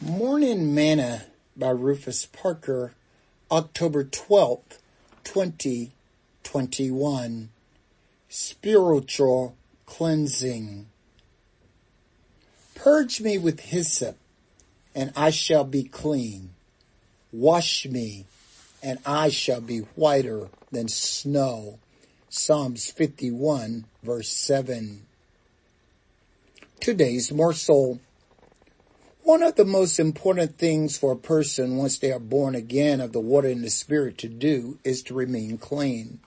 Morning Manna by Rufus Parker, October 12th, 2021. Spiritual Cleansing. Purge me with hyssop, and I shall be clean. Wash me, and I shall be whiter than snow. Psalms 51 verse 7. Today's morsel. One of the most important things for a person once they are born again of the water and the spirit to do is to remain clean.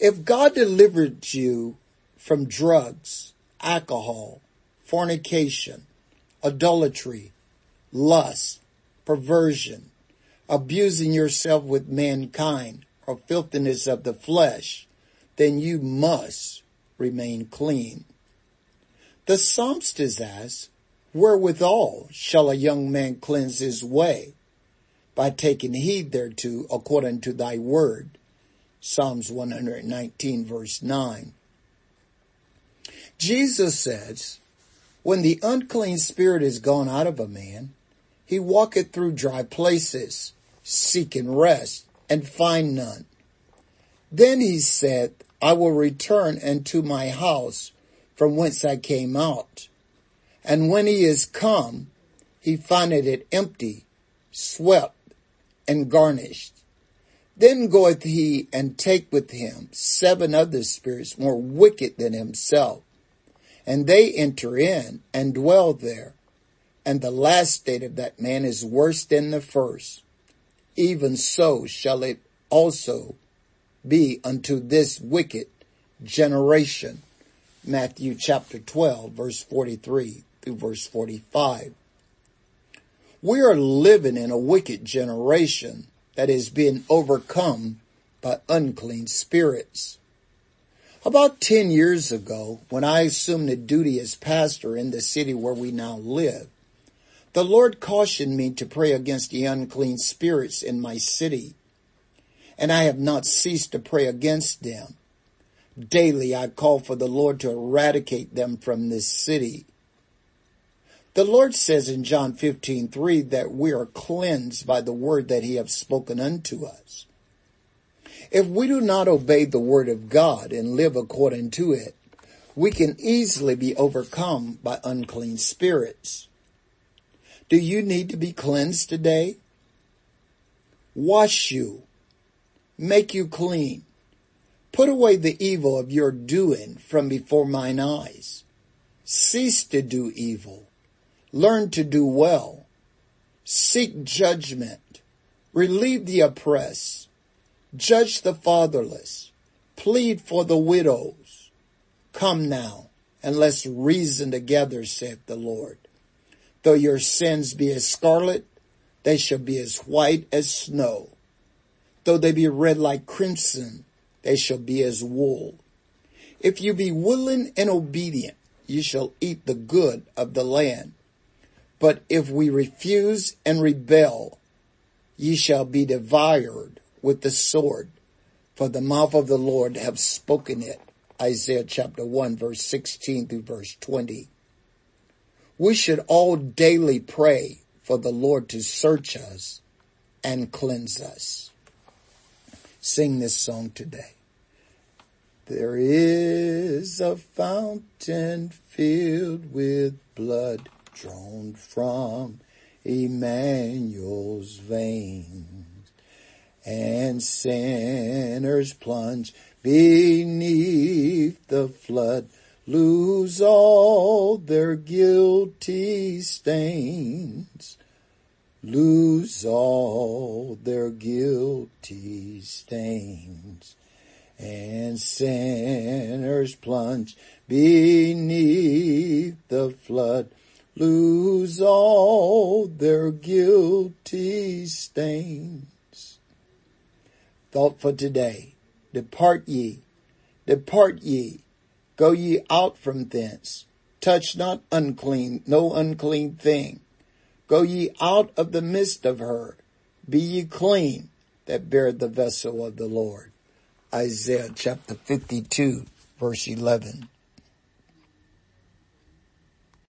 If God delivered you from drugs, alcohol, fornication, idolatry, lust, perversion, abusing yourself with mankind, or filthiness of the flesh, then you must remain clean. The psalmist asks, Wherewithal shall a young man cleanse his way? By taking heed thereto according to thy word. Psalms 119 verse 9. Jesus says, when the unclean spirit is gone out of a man, he walketh through dry places, seeking rest, and find none. Then he said, I will return unto my house from whence I came out. And when he is come, he findeth it empty, swept, and garnished. Then goeth he and take with him seven other spirits more wicked than himself. And they enter in and dwell there. And the last state of that man is worse than the first. Even so shall it also be unto this wicked generation. Matthew chapter 12 verse 43 through verse 45. We are living in a wicked generation that is being overcome by unclean spirits. About 10 years ago, when I assumed the duty as pastor in the city where we now live, the Lord cautioned me to pray against the unclean spirits in my city. And I have not ceased to pray against them. Daily I call for the Lord to eradicate them from this city the Lord says in John 15, 3 that we are cleansed by the word that he has spoken unto us. If we do not obey the word of God and live according to it, we can easily be overcome by unclean spirits. Do you need to be cleansed today? Wash you. Make you clean. Put away the evil of your doing from before mine eyes. Cease to do evil Learn to do well. Seek judgment. Relieve the oppressed. Judge the fatherless. Plead for the widows. Come now and let's reason together, saith the Lord. Though your sins be as scarlet, they shall be as white as snow. Though they be red like crimson, they shall be as wool. If you be willing and obedient, you shall eat the good of the land. But if we refuse and rebel, ye shall be devoured with the sword, for the mouth of the Lord have spoken it. Isaiah chapter 1 verse 16 through verse 20. We should all daily pray for the Lord to search us and cleanse us. Sing this song today. There is a fountain filled with blood drawn from Emmanuel's veins, and sinners plunge beneath the flood, lose all their guilty stains, lose all their guilty stains and sinners plunge beneath the flood, lose all their guilty stains. Thought for today. Depart ye, depart ye, go ye out from thence. Touch not unclean, no unclean thing. Go ye out of the midst of her. Be ye clean that bear the vessel of the Lord. Isaiah chapter 52 verse 11.